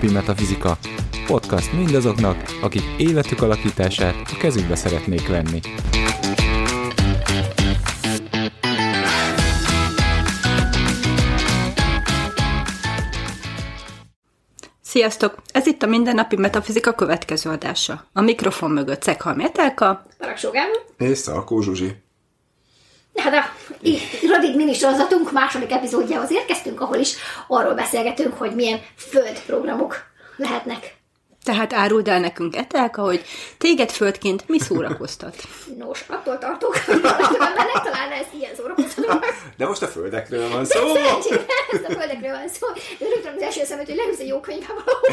Mindennapi Metafizika. Podcast mindazoknak, akik életük alakítását a kezükbe szeretnék venni. Sziasztok! Ez itt a Mindennapi Metafizika következő adása. A mikrofon mögött Szekhalmi Etelka, Paraksó Gábor. És Szalkó Zsuzsi. Hát a rövid minisorozatunk második epizódjához érkeztünk, ahol is arról beszélgetünk, hogy milyen földprogramok lehetnek. tehát áruld el nekünk Etelka, hogy téged földként mi szórakoztat. Nos, attól tartok, hogy legtöbben találna ezt ilyen szórakoztatónak. De most a földekről van szó. Szerencsére ezt a földekről van szó. De rögtön az első eszembe, hogy leülsz egy jó könyvbe valahol.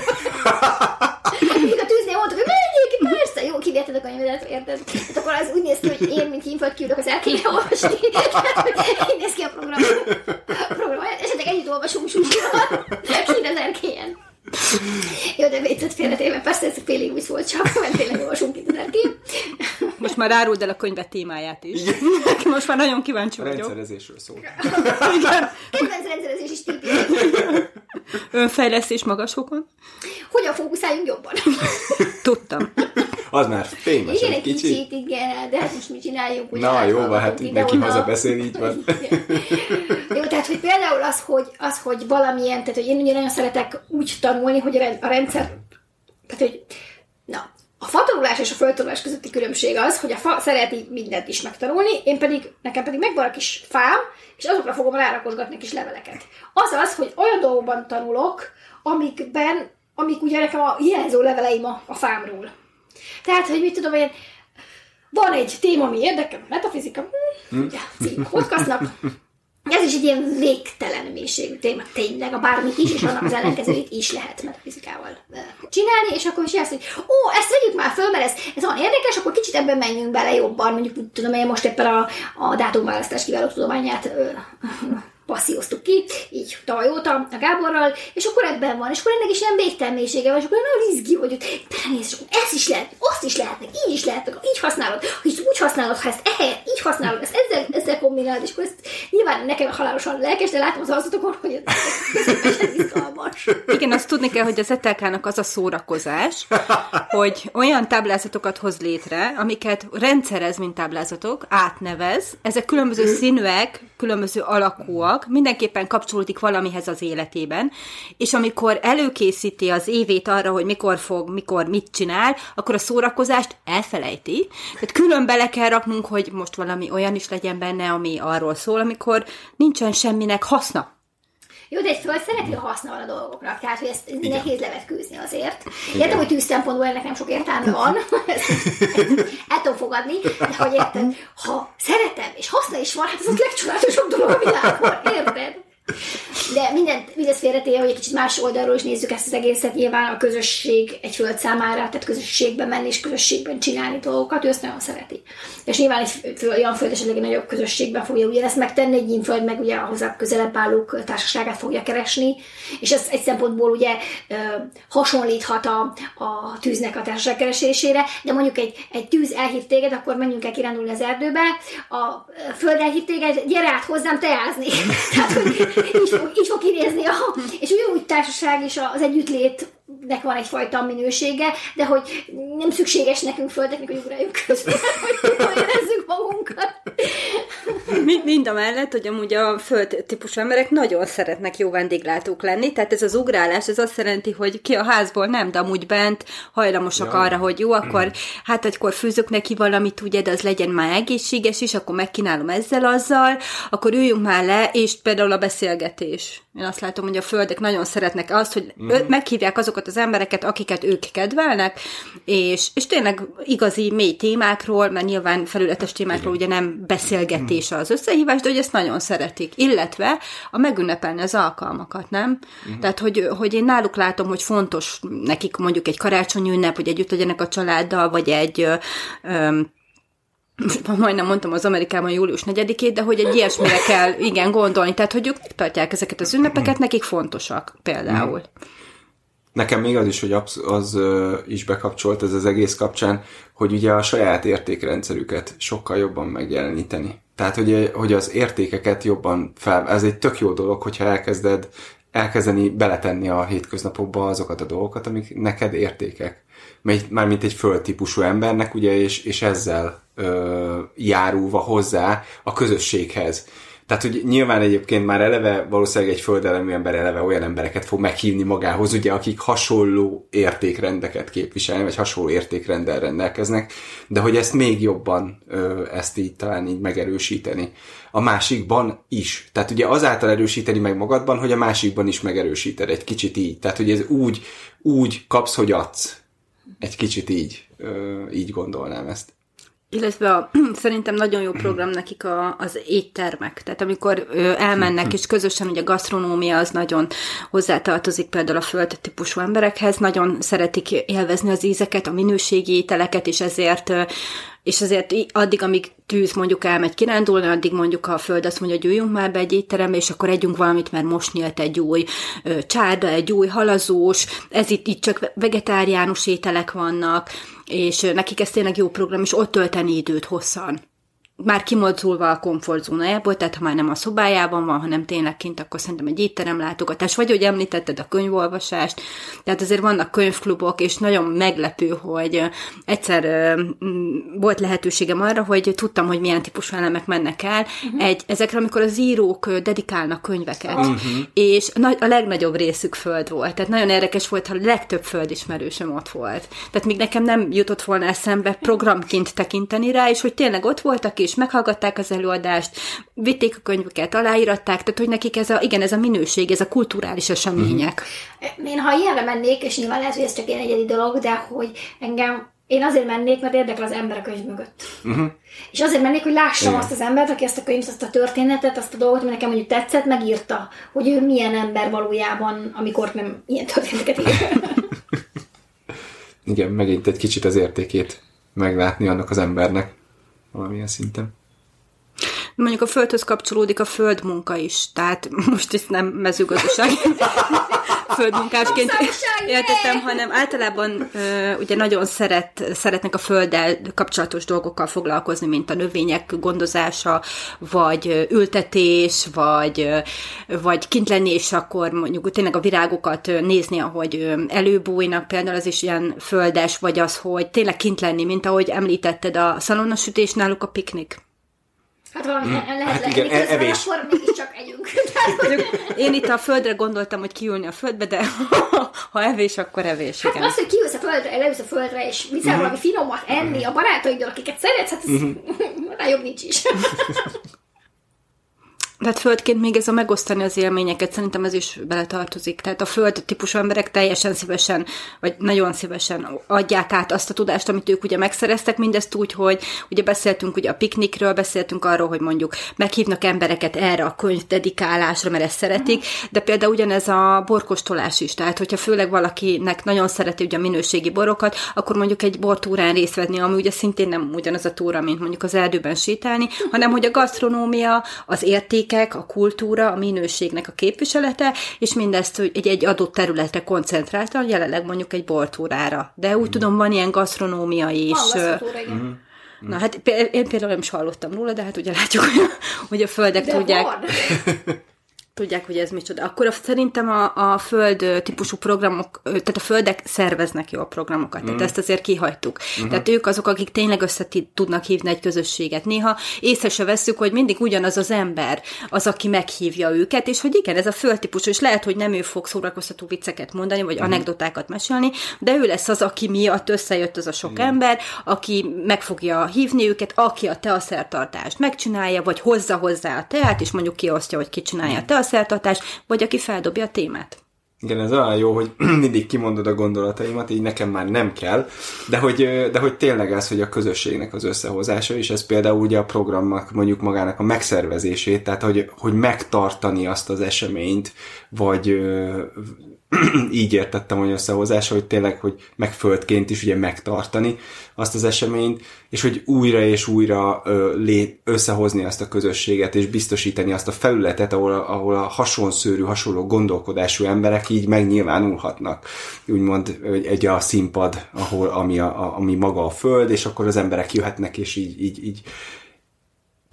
Még a tűznél mondtuk, hogy menjék, persze, jó, kivérted a könyvedet, érted? Hát akkor az úgy néz ki, hogy én, mint kínföld küldök, az el kéne olvasni. Így néz ki a program. A program. Esetleg együtt olvasunk Zsuzsival. Kín az erkélyen. Jó, de vécet félretéve, persze ez félig úgy volt csak, mert tényleg olvasunk itt az erkélyen. Most már áruld el a könyve témáját is. Most már nagyon kíváncsi A vagyok. rendszerezésről szól. Igen. Kedvenc rendszerezés is tipp. Önfejlesztés magasokon. Hogyan fókuszáljunk jobban? Tudtam. Az már fémes Igen, egy kicsit. kicsit, igen, de hát most mit csináljuk? Na jó, van, hát áthallgatunk neki haza beszél, így van. Jó, tehát, hogy például az, hogy, az, hogy valamilyen, tehát, hogy én ugye nagyon szeretek úgy tanulni, hogy a rend- a rendszer, tehát, hogy na, a fatanulás és a földtanulás közötti különbség az, hogy a fa szereti mindent is megtanulni, én pedig, nekem pedig megvan a kis fám, és azokra fogom rárakosgatni kis leveleket. Az az, hogy olyan dolgokban tanulok, amikben, amik ugye nekem a jelző leveleim a, a fámról. Tehát, hogy mit tudom én, van egy téma, ami érdekel, a metafizika, hm, ugye, cím podcastnak, ez is egy ilyen végtelen mélységű téma, tényleg, a bármit is, és annak az ellenkezőit is lehet metafizikával csinálni, és akkor is azt, hogy ó, ezt vegyük már föl, mert ez, ez olyan érdekes, akkor kicsit ebben menjünk bele jobban, mondjuk tudom, én most éppen a, a dátumválasztás kiváló tudományát ö, passzióztuk ki, így tavaly óta a Gáborral, és akkor ebben van, és akkor ennek is ilyen végtelmésége van, és akkor nagyon izgi, hogy belenéz, és akkor ez is lehet, azt is lehetnek, így is lehetnek, így használod, így úgy használod, ha ezt ehelyett, így használod, ezt ezzel, ezzel kombinálod, és akkor ezt nyilván nekem halálosan lelkes, de látom az arcotokon, hogy ez izgalmas. Igen, azt tudni kell, hogy az etelkának az a szórakozás, hogy olyan táblázatokat hoz létre, amiket rendszerez, mint táblázatok, átnevez. Ezek különböző színűek, különböző alakúak, mindenképpen kapcsolódik valamihez az életében, és amikor előkészíti az évét arra, hogy mikor fog, mikor mit csinál, akkor a szórakozást elfelejti. Tehát külön bele kell raknunk, hogy most valami olyan is legyen benne, ami arról szól, amikor nincsen semminek haszna. Jó, de föld szereti a használni a dolgoknak, tehát hogy ezt nehéz levetkőzni azért. Értem, hogy tűz szempontból ennek nem sok értelme van, ezt el tudom fogadni, de hogy érted, ha szeretem, és haszna is van, hát az a legcsodálatosabb dolog a világon, érted? De mindent, mindez félretéve, hogy egy kicsit más oldalról is nézzük ezt az egészet, nyilván a közösség egy föld számára, tehát közösségben menni és közösségben csinálni dolgokat, ő ezt nagyon szereti. És nyilván egy föl- olyan föld esetleg egy nagyobb közösségben fogja ugyanezt megtenni, egy föld meg ugye a hozzá közelebb állók társaságát fogja keresni, és ez egy szempontból ugye hasonlíthat a, a tűznek a társaság keresésére, de mondjuk egy, egy tűz elhív téged, akkor menjünk el kirándulni az erdőbe, a föld elhív téged, gyere át hozzám teázni. Tehát, hogy így így fog kinézni. A, és ugyanúgy társaság és az együttlétnek van egyfajta minősége, de hogy nem szükséges nekünk földeknek, hogy ugráljunk közben, hogy érezzük magunkat. Mind, mind a mellett, hogy amúgy a föld típusú emberek nagyon szeretnek jó vendéglátók lenni, tehát ez az ugrálás, ez azt jelenti, hogy ki a házból nem, de amúgy bent hajlamosak Ja. arra, hogy jó, akkor hát akkor főzök neki valamit, ugye, de az legyen már egészséges is, akkor megkínálom ezzel, azzal, akkor üljünk már le, és például a beszélgetés. Én azt látom, hogy a földek nagyon szeretnek azt, hogy mm. meghívják azokat az embereket, akiket ők kedvelnek, és, és tényleg igazi mély témákról, mert nyilván felületes témákról ugye nem beszélgetés az összehívás, de hogy ezt nagyon szeretik. Illetve a megünnepelni az alkalmakat, nem? Tehát, hogy, hogy én náluk látom, hogy fontos nekik mondjuk egy karácsonyi ünnep, hogy együtt legyenek a családdal, vagy egy most majdnem mondtam az Amerikában július 4-ét, de hogy egy ilyesmire kell, igen, gondolni. Tehát, hogy ők tartják ezeket az ünnepeket, nekik fontosak például. Nekem még az is, hogy absz- az is bekapcsolt ez az egész kapcsán, hogy ugye a saját értékrendszerüket sokkal jobban megjeleníteni. Tehát, hogy, hogy az értékeket jobban fel... Ez egy tök jó dolog, hogyha elkezded elkezdeni beletenni a hétköznapokba azokat a dolgokat, amik neked értékek. Mármint egy földtípusú embernek, ugye, és, és ezzel ö, járulva hozzá a közösséghez. Tehát, hogy nyilván egyébként már eleve valószínűleg egy földelemű ember eleve olyan embereket fog meghívni magához, ugye, akik hasonló értékrendeket képviselni, vagy hasonló értékrenddel rendelkeznek, de hogy ezt még jobban ö, ezt így talán így megerősíteni. A másikban is. Tehát ugye azáltal erősíteni meg magadban, hogy a másikban is megerősíted egy kicsit így. Tehát, hogy ez úgy, úgy kapsz, hogy adsz. Egy kicsit így, ö, így gondolnám ezt. Illetve a, szerintem nagyon jó program nekik a, az éttermek. Tehát amikor ö, elmennek, és közösen ugye a gasztronómia az nagyon hozzátartozik például a föld típusú emberekhez, nagyon szeretik élvezni az ízeket, a minőségi ételeket, és ezért és azért addig, amíg tűz mondjuk elmegy kirándulni, addig mondjuk a föld azt mondja, hogy üljünk már be egy étterembe, és akkor együnk valamit, mert most nyílt egy új csárda, egy új halazós, ez itt, itt csak vegetáriánus ételek vannak, és nekik ez tényleg jó program, és ott tölteni időt hosszan már kimozdulva a komfortzónájából, tehát ha már nem a szobájában van, hanem tényleg kint, akkor szerintem egy étterem látogatás, vagy hogy említetted a könyvolvasást, tehát azért vannak könyvklubok, és nagyon meglepő, hogy egyszer volt lehetőségem arra, hogy tudtam, hogy milyen típusú elemek mennek el uh-huh. egy, ezekre, amikor az írók dedikálnak könyveket, uh-huh. és a legnagyobb részük föld volt, tehát nagyon érdekes volt, ha a legtöbb földismerősöm ott volt. Tehát még nekem nem jutott volna eszembe programként tekinteni rá, és hogy tényleg ott voltak, és meghallgatták az előadást, vitték a könyveket, aláíratták, tehát hogy nekik ez a, igen, ez a minőség, ez a kulturális események. Mm. Én ha ilyenre mennék, és nyilván lehet, hogy ez csak egy egyedi dolog, de hogy engem én azért mennék, mert érdekel az ember a könyv mögött. Uh-huh. És azért mennék, hogy lássam Igen. azt az embert, aki ezt a könyvet, azt a történetet, azt a dolgot, ami nekem mondjuk tetszett, megírta, hogy ő milyen ember valójában, amikor nem ilyen történeteket ír. Igen, megint egy kicsit az értékét meglátni annak az embernek valamilyen szinten. Mondjuk a földhöz kapcsolódik a földmunka is, tehát most itt nem mezőgazdaság földmunkásként értettem, hanem általában ugye nagyon szeret, szeretnek a földdel kapcsolatos dolgokkal foglalkozni, mint a növények gondozása, vagy ültetés, vagy, vagy kint lenni, és akkor mondjuk tényleg a virágokat nézni, ahogy előbújnak, például az is ilyen földes, vagy az, hogy tényleg kint lenni, mint ahogy említetted a szalonnasütés, náluk a piknik. Hát valami hmm. lehet hát igen, lenni, evés. akkor mégiscsak együnk. Én itt a földre gondoltam, hogy kiülni a földbe, de ha evés, akkor evés. Hát igen. az, hogy kiülsz a földre, leülsz a földre, és viszel uh-huh. valami finomat enni a barátaiddal, akiket szeretsz, hát ez uh-huh. jobb nincs is. Tehát földként még ez a megosztani az élményeket, szerintem ez is beletartozik. Tehát a föld típusú emberek teljesen szívesen, vagy nagyon szívesen adják át azt a tudást, amit ők ugye megszereztek, mindezt úgy, hogy ugye beszéltünk ugye a piknikről, beszéltünk arról, hogy mondjuk meghívnak embereket erre a könyv dedikálásra, mert ezt szeretik, de például ugyanez a borkostolás is. Tehát, hogyha főleg valakinek nagyon szereti ugye a minőségi borokat, akkor mondjuk egy bortúrán részt venni, ami ugye szintén nem ugyanaz a túra, mint mondjuk az erdőben sétálni, hanem hogy a gasztronómia, az érték értékek, a kultúra, a minőségnek a képviselete, és mindezt egy, egy adott területre koncentráltan, jelenleg mondjuk egy bortúrára. De úgy mm. tudom, van ilyen gasztronómia is. Mm. Na hát én például nem is hallottam róla, de hát ugye látjuk, hogy a, hogy a földek de tudják. tudják, hogy ez micsoda. Akkor szerintem a, a föld típusú programok, tehát a földek szerveznek jó a programokat, mm. tehát ezt azért kihagytuk. Mm-hmm. Tehát ők azok, akik tényleg össze tudnak hívni egy közösséget. Néha észre se veszük, hogy mindig ugyanaz az ember az, aki meghívja őket, és hogy igen, ez a földtípusú, és lehet, hogy nem ő fog szórakoztató vicceket mondani, vagy mm. anekdotákat mesélni, de ő lesz az, aki miatt összejött az a sok mm. ember, aki meg fogja hívni őket, aki a teaszertartást megcsinálja, vagy hozza hozzá a teát, és mondjuk kiosztja, hogy ki csinálja a felszertartás, vagy aki feldobja a témát. Igen, ez olyan jó, hogy mindig kimondod a gondolataimat, így nekem már nem kell, de hogy, de hogy tényleg ez, hogy a közösségnek az összehozása, és ez például ugye a programnak mondjuk magának a megszervezését, tehát hogy, hogy megtartani azt az eseményt, vagy így értettem, hogy összehozása, hogy tényleg, hogy megföldként is ugye megtartani azt az eseményt, és hogy újra és újra lé, összehozni azt a közösséget, és biztosítani azt a felületet, ahol, ahol a hasonszőrű, hasonló gondolkodású emberek így megnyilvánulhatnak. Úgymond egy a színpad, ahol, ami, a, ami maga a föld, és akkor az emberek jöhetnek, és így, így, így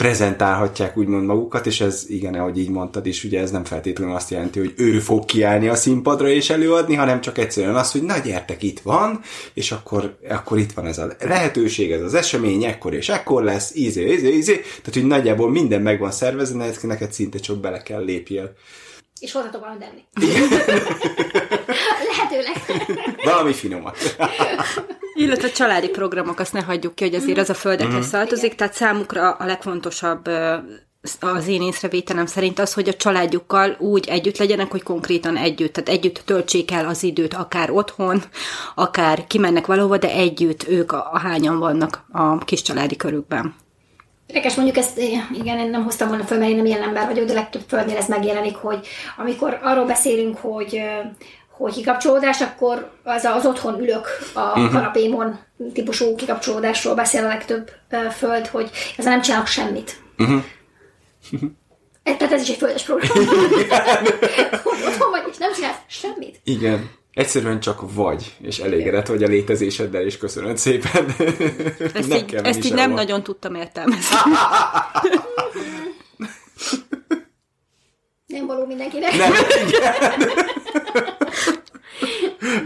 prezentálhatják úgymond magukat, és ez igen, ahogy így mondtad is, ugye ez nem feltétlenül azt jelenti, hogy ő fog kiállni a színpadra és előadni, hanem csak egyszerűen az, hogy na gyertek, itt van, és akkor, akkor itt van ez a lehetőség, ez az esemény, ekkor és ekkor lesz, ízé, ízé, ízé, tehát hogy nagyjából minden meg van szervezve, neked szinte csak bele kell lépjél. És hozzatok valamit enni. Lehetőleg. Valami finomat. Illetve a családi programok, azt ne hagyjuk ki, hogy azért az a földekhez mm. tartozik, tehát számukra a legfontosabb az én észrevételem szerint az, hogy a családjukkal úgy együtt legyenek, hogy konkrétan együtt, tehát együtt töltsék el az időt, akár otthon, akár kimennek valahova, de együtt ők a, a hányan vannak a kis családi körükben. Érdekes, mondjuk ezt, igen, én nem hoztam volna föl, mert én nem ilyen ember vagyok, de legtöbb földnél ez megjelenik, hogy amikor arról beszélünk, hogy hogy kikapcsolódás, akkor az az otthon ülök a uh-huh. kanapémon típusú kikapcsolódásról beszél a legtöbb uh, föld, hogy ezzel nem csinálok semmit. Uh-huh. Tehát ez is egy földes program. otthon vagy, és nem csinálsz semmit. Igen. Egyszerűen csak vagy, és elégedett vagy a létezéseddel, és köszönöd szépen. Ezt nem így, ezt így nem nagyon tudtam értelmezni. nem való mindenkinek. Nem, igen.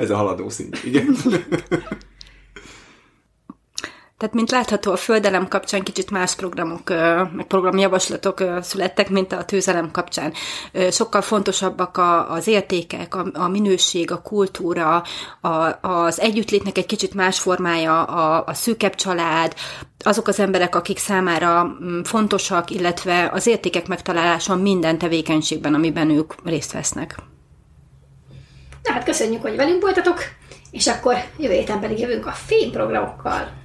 Ez a haladó szint, igen. Tehát, mint látható, a földelem kapcsán kicsit más programok, meg programjavaslatok születtek, mint a tőzelem kapcsán. Sokkal fontosabbak az értékek, a minőség, a kultúra, az együttlétnek egy kicsit más formája, a, a szűkebb család, azok az emberek, akik számára mm, fontosak, illetve az értékek megtalálása minden tevékenységben, amiben ők részt vesznek. Tehát köszönjük, hogy velünk voltatok, és akkor jövő héten pedig jövünk a filmprogramokkal.